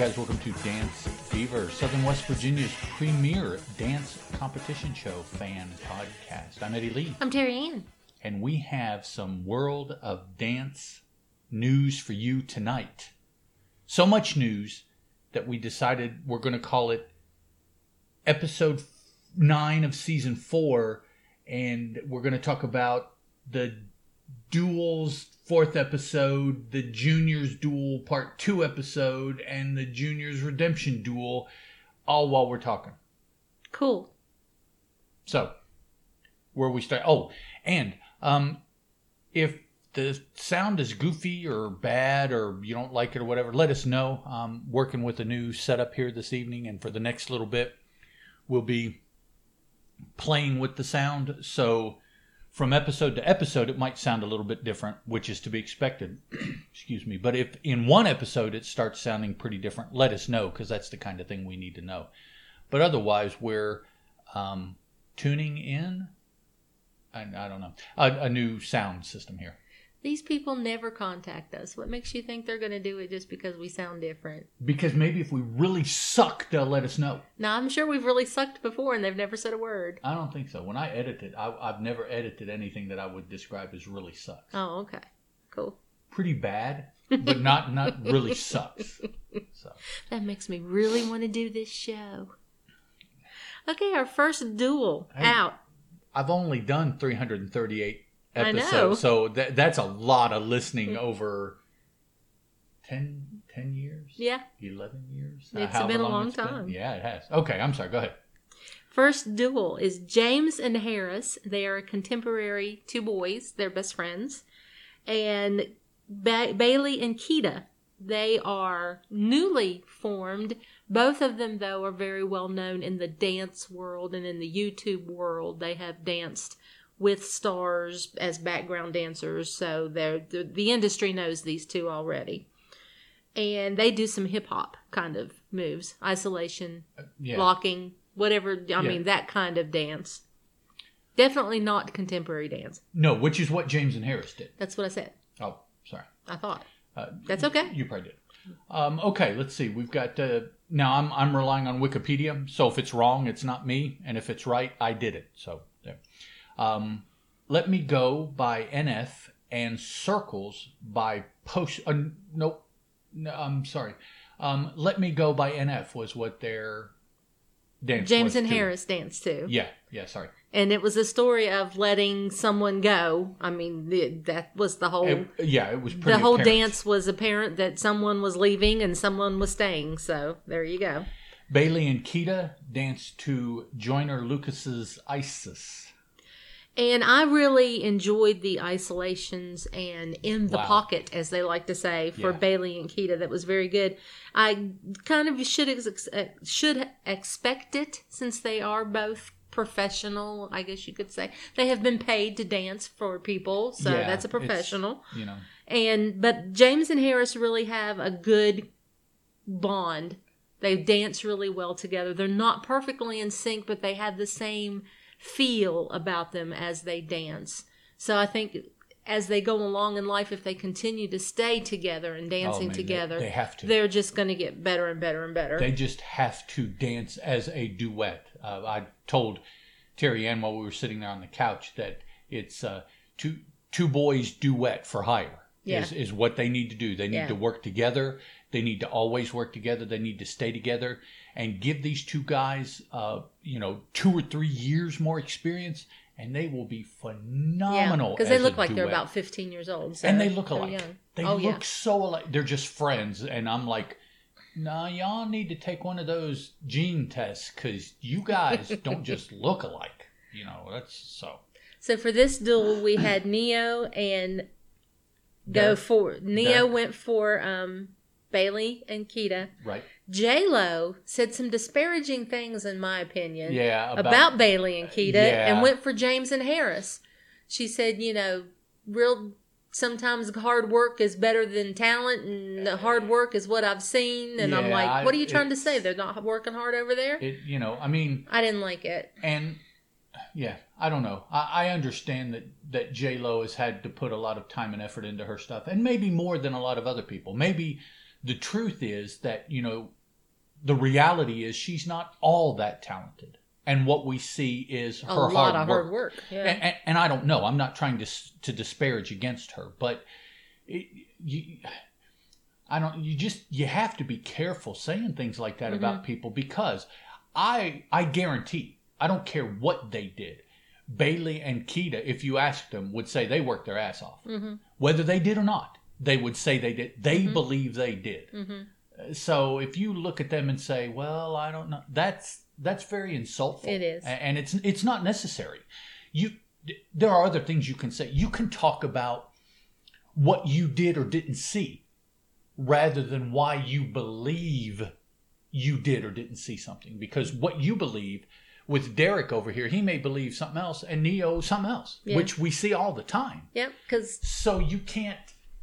Guys, welcome to Dance Fever, Southern West Virginia's premier dance competition show fan podcast. I'm Eddie Lee, I'm Terry Ann. and we have some world of dance news for you tonight. So much news that we decided we're going to call it episode nine of season four, and we're going to talk about the duels fourth episode, the juniors duel part two episode, and the juniors redemption duel, all while we're talking. Cool. So, where we start? Oh, and um, if the sound is goofy or bad or you don't like it or whatever, let us know. I'm working with a new setup here this evening, and for the next little bit, we'll be playing with the sound. So, from episode to episode, it might sound a little bit different, which is to be expected. Excuse me. But if in one episode it starts sounding pretty different, let us know because that's the kind of thing we need to know. But otherwise, we're um, tuning in. I, I don't know a, a new sound system here. These people never contact us. What makes you think they're going to do it just because we sound different? Because maybe if we really suck, they'll let us know. Now, I'm sure we've really sucked before and they've never said a word. I don't think so. When I edit it, I, I've never edited anything that I would describe as really sucks. Oh, okay. Cool. Pretty bad, but not not really sucks. So That makes me really want to do this show. Okay, our first duel Hey. out. I've only done 338 I know. so that that's a lot of listening mm. over 10, 10 years. Yeah. 11 years? It's however been a long it's been. time. Yeah, it has. Okay, I'm sorry. Go ahead. First duel is James and Harris. They are contemporary two boys. They're best friends. And ba- Bailey and Keita. They are newly formed. Both of them, though, are very well known in the dance world and in the YouTube world. They have danced with stars as background dancers, so they're, the, the industry knows these two already. And they do some hip hop kind of moves, isolation, Yeah. locking, whatever. I mean, that kind of dance. Definitely not contemporary dance. No, which is what James and Harris did. That's what I said. Oh, sorry. I thought. Uh, That's okay. You probably did. Um, okay, let's see. We've got uh, now. I'm I'm relying on Wikipedia. So if it's wrong, it's not me, and if it's right, I did it. So there. Um, let me go by NF and circles by post. Uh, nope. No, I'm sorry. Um, let me go by NF was what their dance. James and too. Harris danced too. Yeah. Yeah. Sorry. And it was a story of letting someone go. I mean, the, that was the whole. It- yeah. It was pretty. the whole apparent. dance was apparent that someone was leaving and someone was staying. So there you go. Bailey and Keita danced to Joyner Lucas's ISIS. And I really enjoyed the isolations and in the Wow. pocket, as they like to say, for Yeah. Bailey and Keita. That was very good. I kind of should ex- uh, should expect it since they are both professional. I guess you could say they have been paid to dance for people, so Yeah, that's a professional. You know. And but James and Harris really have a good bond. They dance really well together. They're not perfectly in sync, but they have the same feel about them as they dance. So I think as they go along in life, if they continue to stay together and dancing Oh, man, they- together, they have to. They're just going to get better and better and better. They just have to dance as a duet. Uh, I told Terry Ann while we were sitting there on the couch that it's uh, two two boys duet for hire. Yeah. Is, is what they need to do. They need Yeah. to work together. They need to always work together. They need to stay together and give these two guys, uh, you know, two or three years more experience, and they will be phenomenal. because they look like they're about 15 years old. So and they look alike. young. They oh, look yeah. so alike. They're just friends, and I'm like, nah, y'all need to take one of those gene tests because you guys don't just look alike. You know, that's so. So for this duel, we had Ne-Yo and go Derek. for Ne-Yo Derek. went for um, Bailey and Keita. Right? J Lo said some disparaging things, in my opinion, Yeah. about, Bailey and Keita, Yeah. and went for James and Harris. She said, you know, real sometimes hard work is better than talent, and the hard work is what I've seen. And I'm like, what are you trying to say? They're not working hard over there. It, you know, I mean, I didn't like it. and yeah, I don't know. I, I understand that that J Lo has had to put a lot of time and effort into her stuff, and maybe more than a lot of other people. Maybe the truth is that you know the reality is she's not all that talented and what we see is A her lot hard of work. hard work. Yeah. And, and, and I don't know. I'm not trying to to disparage against her, but it, you, I don't. You just you have to be careful saying things like that Mm-hmm. about people because I I guarantee I don't care what they did. Bailey and Keita, if you asked them, would say they worked their ass off, Mm-hmm. whether they did or not. They would say they did. They believe they did. So if you look at them and say, "Well, I don't know," that's that's very insultful. It is. And it's it's not necessary. You there are other things you can say. You can talk about what you did or didn't see, rather than why you believe you did or didn't see something. Because what you believe with Derek over here, he may believe something else, and Ne-Yo something else, Yeah. which we see all the time. Yep, because So you can't,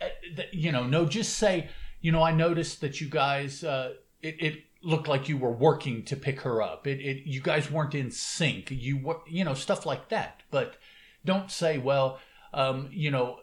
uh, you know, no, just say, you know, I noticed that you guys, uh, it, it looked like you were working to pick her up. It, it, you guys weren't in sync. You were, you know, stuff like that. But don't say, well, um, you know,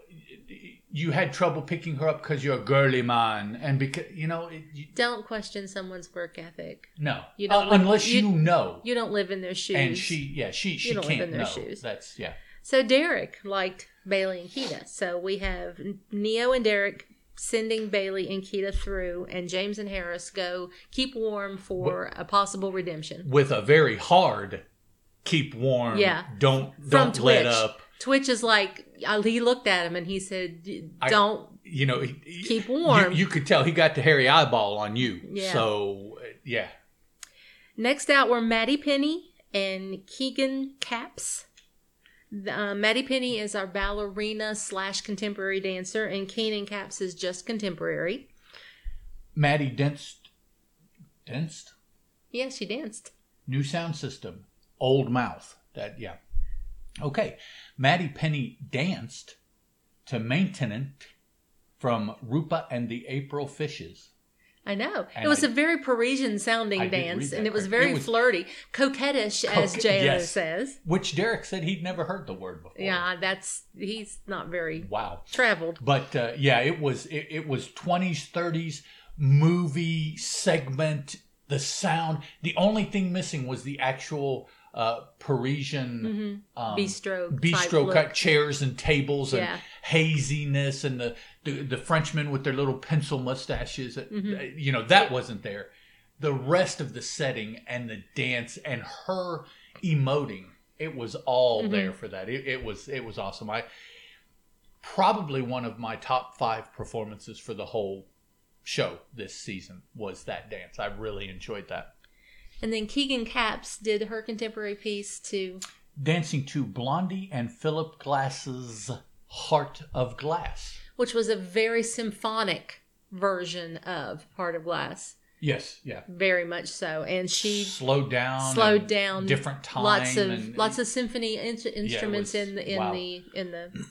you had trouble picking her up because you're a girly man, and because you know, it, you, don't question someone's work ethic. no, You don't Uh, live- unless you, you- know. You don't live in their shoes. and she, yeah, she, she don't live can't in their know. shoes. That's yeah. So Derek liked Bailey and Keita. So we have Ne-Yo and Derek sending Bailey and Keita through, and James and Harris go keep warm for a possible redemption. with a very hard keep warm. Yeah. Don't don't let Twitch. up. Twitch is like uh, he looked at him and he said, "Don't You know, he- keep warm." You, you could tell he got the hairy eyeball on you. Yeah. So yeah, Next out were Maddie Penny and Keegan Caps. Uh, Maddie Penny is our ballerina slash contemporary dancer, and Keenan Caps is just contemporary. Maddie Denst, Danced? Yeah, she danced. new sound system, old mouth. That yeah. Okay, Maddie Penny danced to Maintenant from Rupa and the April Fishes. I know. And it was I- a very Parisian sounding I dance, and it was very It was- flirty, coquettish, as Coquet- J.O. yes. says. Which Derek said he'd never heard the word before. Yeah, that's he's not very Wow. traveled. But uh, yeah, it was it, it was twenties, thirties movie segment. The sound. The only thing missing was the actual uh, Parisian um, Bistro, bistro look. cut chairs and tables and Yeah. haziness and the, the the Frenchmen with their little pencil mustaches. Mm-hmm. You know that wasn't there. The rest of the setting and the dance and her emoting, it was all Mm-hmm. there for that. It, it was it was awesome. I probably one of my top five performances for the whole show this season was that dance. I really enjoyed that. And then Keegan Caps did her contemporary piece to Dancing to Blondie and Philip Glass's Heart of Glass. Which was a very symphonic version of Heart of Glass. Yes, yeah. Very much so. And she slowed down, slowed down different time, lots of and- lots of symphony in- instruments was- in the in wow. the in the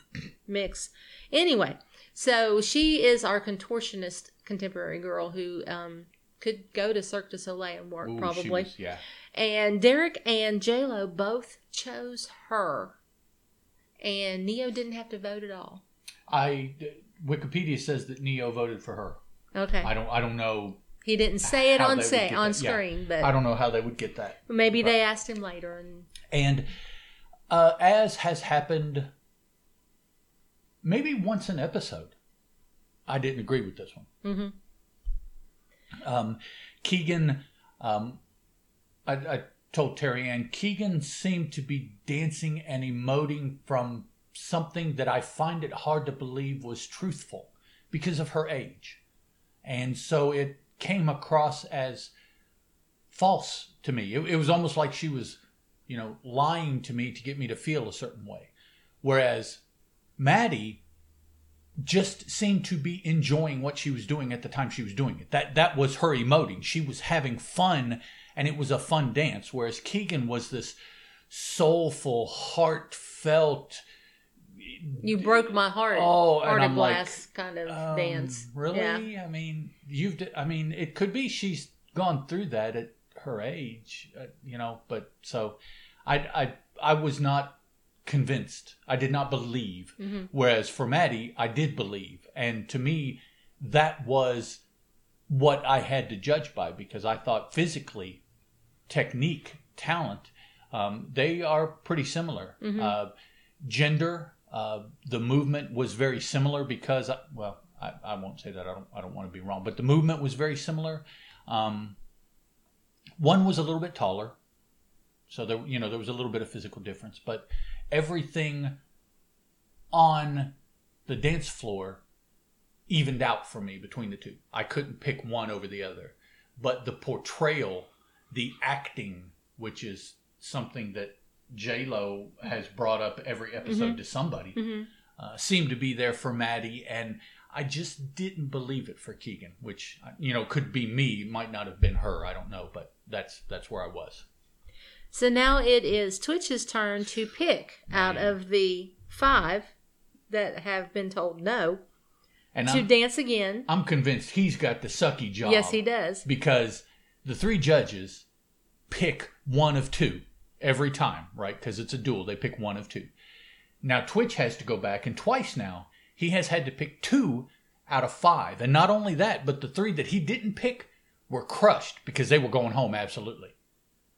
mix. Anyway, so she is our contortionist contemporary girl who um, could go to Cirque du Soleil and work Ooh, she probably. was- yeah. And Derek and J Lo both chose her, and Ne-Yo didn't have to vote at all. I Wikipedia says that Ne-Yo voted for her. Okay, I don't. I don't know. he didn't say it on say on that. Yeah. screen, I don't know how they would get that. maybe they asked him later. And And uh, as has happened, maybe once an episode, I didn't agree with this one. Mhm. Um, Keegan, um, I, I told Terry Ann, Keegan seemed to be dancing and emoting from something that I find it hard to believe was truthful because of her age. And so it came across as false to me. It, it was almost like she was, you know, lying to me to get me to feel a certain way. Whereas Maddie just seemed to be enjoying what she was doing at the time she was doing it. That that was her emoting. She was having fun and it was a fun dance. Whereas Keegan was this soulful, heartfelt you broke my heart. Oh, heart of I'm like, glass kind of um, dance. Really? Yeah. I mean, you've. I mean, it could be she's gone through that at her age, uh, you know. But so, I, I, I was not convinced. I did not believe. Mm-hmm. Whereas for Maddie, I did believe, and to me, that was what I had to judge by because I thought physically, technique, talent, um, they are pretty similar. Uh, gender, uh, the movement was very similar because, well, I, I won't say that. I don't. I don't want to be wrong, but the movement was very similar. Um, one was a little bit taller, so there, you know, there was a little bit of physical difference, but everything on the dance floor evened out for me between the two. I couldn't pick one over the other, but the portrayal, the acting, which is something that J Lo has brought up every episode to somebody, hmm uh, seemed to be there for Maddie, and I just didn't believe it for Keegan, which you know could be me, might not have been her. I don't know, but that's that's where I was. So now it is Twitch's turn to pick out of the five that have been told no And to I'm, dance again. I'm convinced he's got the sucky job. Yes, he does. because the three judges pick one of two every time, right? Because it's a duel. They pick one of two. Now, Twitch has to go back, and twice now, he has had to pick two out of five. And not only that, but the three that he didn't pick were crushed because they were going home absolutely.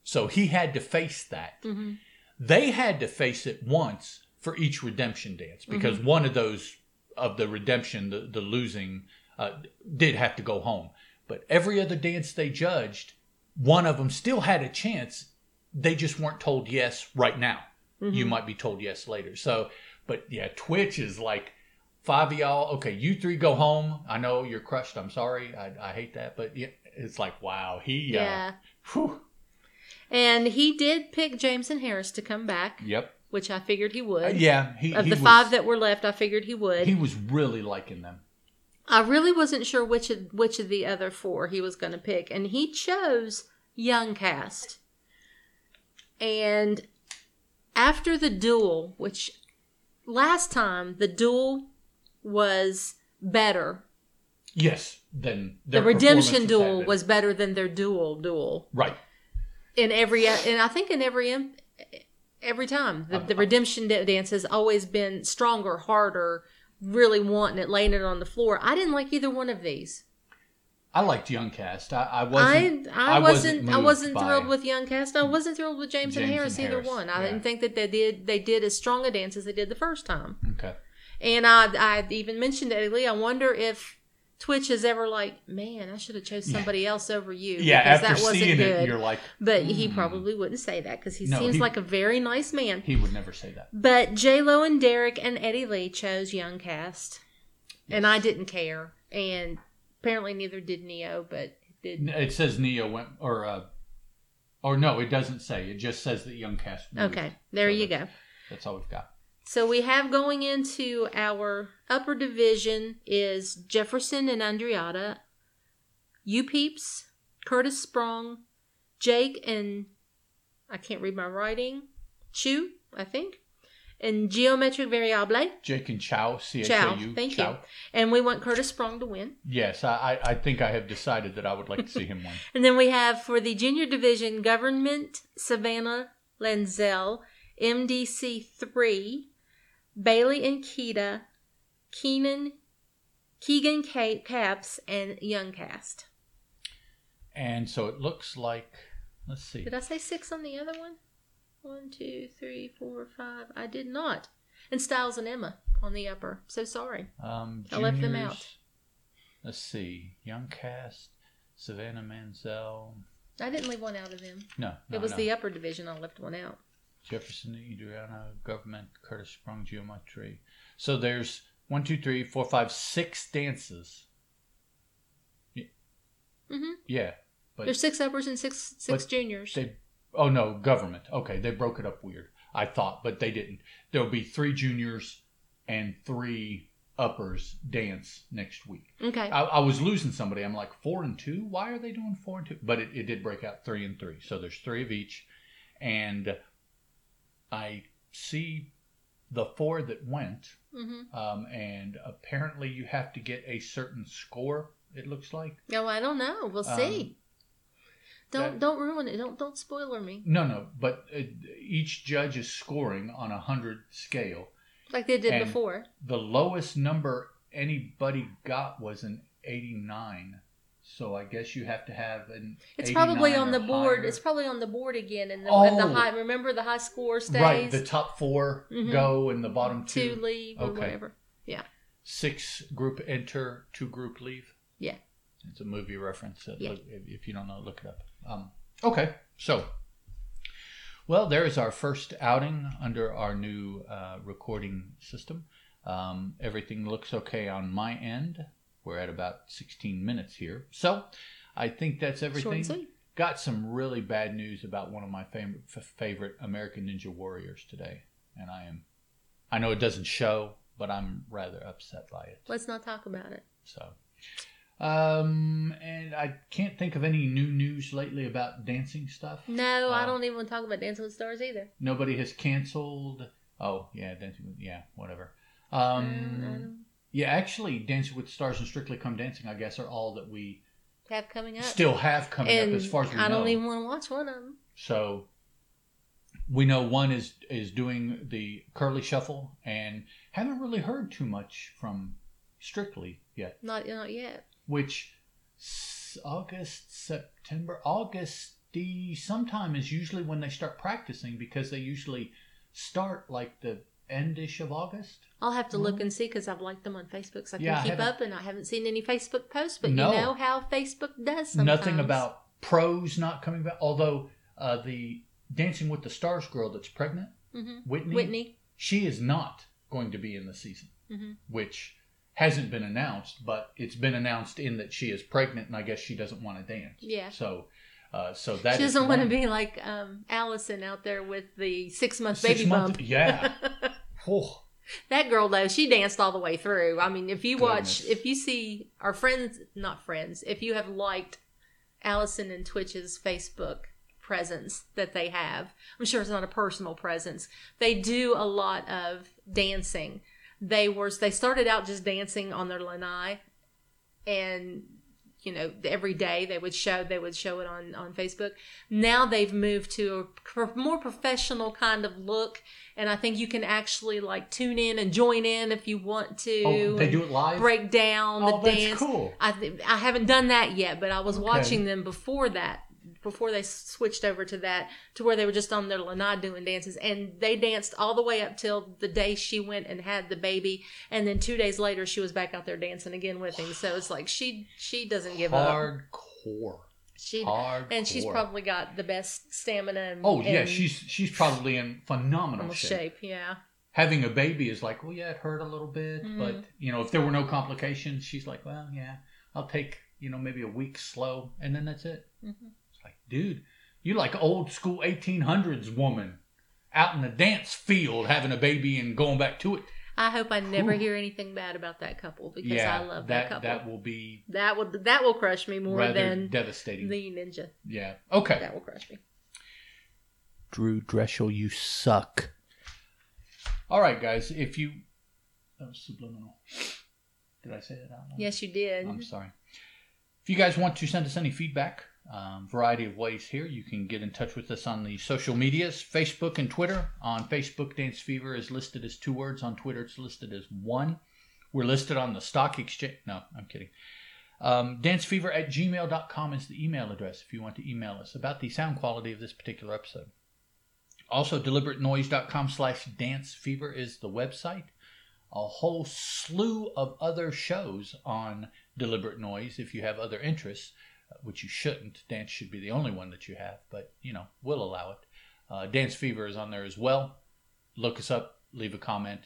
So he had to face that. Mm-hmm. They had to face it once for each redemption dance because one of those of the redemption, the, the losing, uh, did have to go home. But every other dance they judged, one of them still had a chance. They just weren't told yes right now. You might be told yes later. So, but yeah, Twitch is like five of y'all. Okay, you three go home. I know you're crushed. I'm sorry. I, I hate that, but yeah, it's like wow. He uh, Yeah. whew. And he did pick Jameson Harris to come back, Yep. which I figured he would. Uh, yeah. He, Of he the was, five that were left, I figured he would. he was really liking them. I really wasn't sure which of which of the other four he was going to pick, and he chose Young Cast. And after the duel, which last time the duel was better, Yes. Then the redemption duel was better than their duel duel right. in every and I think in every every time the, the redemption dance has always been stronger, harder, really wanting it, laying it on the floor. I didn't like either one of these. I liked Young Cast. I, I I wasn't. I, wasn't I wasn't thrilled with Young Cast. I wasn't thrilled with James, and Harris and either Harris, one. I yeah. didn't think that they did they did as strong a dance as they did the first time. Okay. And I I even mentioned Eddie Lee. I wonder if Twitch is ever like, man, I should have chose somebody else over you. Yeah. because After that wasn't seeing good. it, you're like, But he hmm. probably wouldn't say that because he No, seems he- like a very nice man. he would never say that. But J Lo and Derek and Eddie Lee chose Young Cast, and I didn't care. And apparently neither did Ne-Yo, but did It says Ne-Yo went, or uh, or no, it doesn't say. It just says that Young Cast. moved. okay. There So you that's- go. That's all we've got. So we have going into our upper division is Jefferson and Andriata, you peeps, Curtis Sprong, Jake and I can't read my writing, Chu, I think, and Geometric Variable. Eh? Jake and Chow. C H A Chow, U. thank Chow. you. And we want Curtis Sprong to win. Yes, I, I think I have decided that I would like to see him win. And then we have for the junior division, Government Savannah Lenzel, MDC 3, Bailey and Keita, Keenan, Keegan Ca- Caps, and Young Cast. And so it looks like. Let's see. Did I say six on the other one? One, two, three, four, five. I did not. And Styles and Emma on the upper. So sorry. Um, I left them out. Let's see. Young Cast, Savannah Manzel. I didn't leave one out of them. No, no it was no. the upper division. I left one out. Jefferson, Adriana, Government, Curtis Sprung, Geometry. So there's one, two, three, four, five, six dances. Mm-hmm. Yeah, but There's six uppers and six six juniors. they. Oh no, government. Okay, they broke it up weird. I thought, but they didn't. There'll be three juniors and three uppers dance next week. Okay. I, I was losing somebody. I'm like four and two. Why are they doing four and two? But it, it did break out three and three. So there's three of each, and I see the four that went, hmm um, and apparently you have to get a certain score. It looks like Oh, I don't know. We'll Um, see. Don't that- don't ruin it. Don't don't spoiler me. no, no, but uh, each judge is scoring on a hundred scale. Like they did before. The lowest number anybody got was an 89. So I guess you have to have an. It's probably on the board. higher. It's probably on the board again, and the, Oh. and the high. Remember the high score stays. right. The top 4 Mhm. go, and the bottom two two. leave or whatever. Yeah. Six group enter, two group leave. Yeah. It's a movie reference. Yeah. look- if you don't know, look it up. Um, okay, so. Well, there is our first outing under our new uh, recording system. Um, everything looks okay on my end. We're at about 16 minutes here. So I think that's everything. Got some really bad news about one of my favorite American Ninja Warriors today. And I am, I know it doesn't show, but I'm rather upset by it. Let's not talk about it. So, um, and I can't think of any new news lately about dancing stuff. No, I Uh, don't even want to talk about Dancing with Stars either. Nobody has canceled. Oh, yeah, dancing with, yeah, whatever. Um, don't yeah, actually, Dancing with Stars and Strictly Come Dancing, I guess, are all that we have coming up. still have coming and up as far as we I know. don't even want to watch one of them. So we know one is is doing the curly shuffle, and haven't really heard too much from Strictly yet. Not not yet. Which August, September, August, the sometime is usually when they start practicing because they usually start like the endish of August. I'll have to look and see because I've liked them on Facebook, so I can Yeah, I keep haven't- up. And I haven't seen any Facebook posts, but No. you know how Facebook does. Sometimes. Nothing about pros not coming back. Although uh, the Dancing with the Stars girl that's pregnant, Mhm. Whitney, Whitney. she is not going to be in the season, Mhm. which hasn't been announced, but it's been announced in that she is pregnant, and I guess she doesn't want to dance. Yeah. So, uh, so that She doesn't want to be like um, Allison out there with the six month Six baby month- bump. yeah. Oh, That girl though, she danced all the way through. I mean, if you watch, if you see our friends, not friends, if you have liked Allison and Twitch's Facebook presence that they have, I'm sure it's not a personal presence. They do a lot of dancing. They were they started out just dancing on their lanai, and you know every day they would show they would show it on on Facebook. Now they've moved to a more professional kind of look, and I think you can actually like tune in and join in if you want to. oh, they do it live. break down the Oh, that's dance. cool. I th- I haven't done that yet, but I was Okay. watching them before that, before they switched over to that, to where they were just on their lanai doing dances, and they danced all the way up till the day she went and had the baby, and then two days later she was back out there dancing again with him. So it's like she she doesn't give up. Hardcore. She Hardcore. and she's probably got the best stamina. And, Oh yeah, and she's she's probably in phenomenal shape. shape. Yeah. Having a baby is like, well, yeah, it hurt a little bit, Mhm. but you know, if there were no complications, she's like, well, yeah, I'll take you know maybe a week slow, and then that's it. Mhm. It's like, dude, you like old school 1800s woman out in the dance field having a baby and going back to it. I hope I never Whew. hear anything bad about that couple because yeah, I love that that, couple. that will be That will that will crush me more than devastating. the ninja. yeah. Okay. That will crush me. Drew Drechsel, you suck. All right, guys. If you that was subliminal. Did I say that out loud? Yes, you did. I'm sorry. If you guys want to send us any feedback, um, variety of ways here, you can get in touch with us on the social medias, Facebook and Twitter. On Facebook, Dance Fever is listed as two words. On Twitter, it's listed as one. We're listed on the stock exchange. No, I'm kidding. Um, dancefever at gmail.com is the email address if you want to email us about the sound quality of this particular episode. Also, deliberatenoise.com slash dancefever is the website. A whole slew of other shows on Deliberate Noise if you have other interests, which you shouldn't. Dance should be the only one that you have, but, you know, we'll allow it. Uh, Dance Fever is on there as well. Look us up, leave a comment.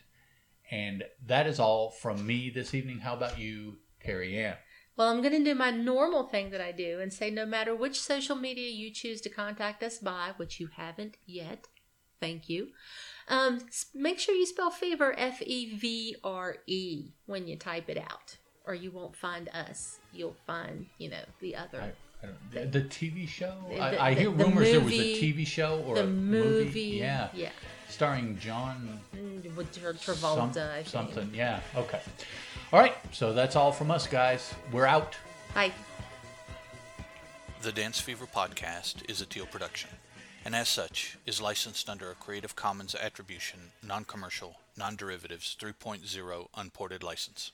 And that is all from me this evening. How about you, Terry Ann? Well, I'm going to do my normal thing that I do and say no matter which social media you choose to contact us by, which you haven't yet, thank you. Um, make sure you spell fever F E V R E when you type it out, or you won't find us. You'll find, you know, the other. I, I don't, the, the TV show? The- I, I the- hear the rumors there was a TV show or the a movie, Yeah. yeah, Starring John Mm, with Tra- Travolta, some- I think. something. Yeah. Okay. All right. So that's all from us, guys. We're out. Bye. The Dance Fever podcast is a Teal production, and as such is licensed under a Creative Commons Attribution, Non-Commercial, Non-Derivatives 3.0 Unported license.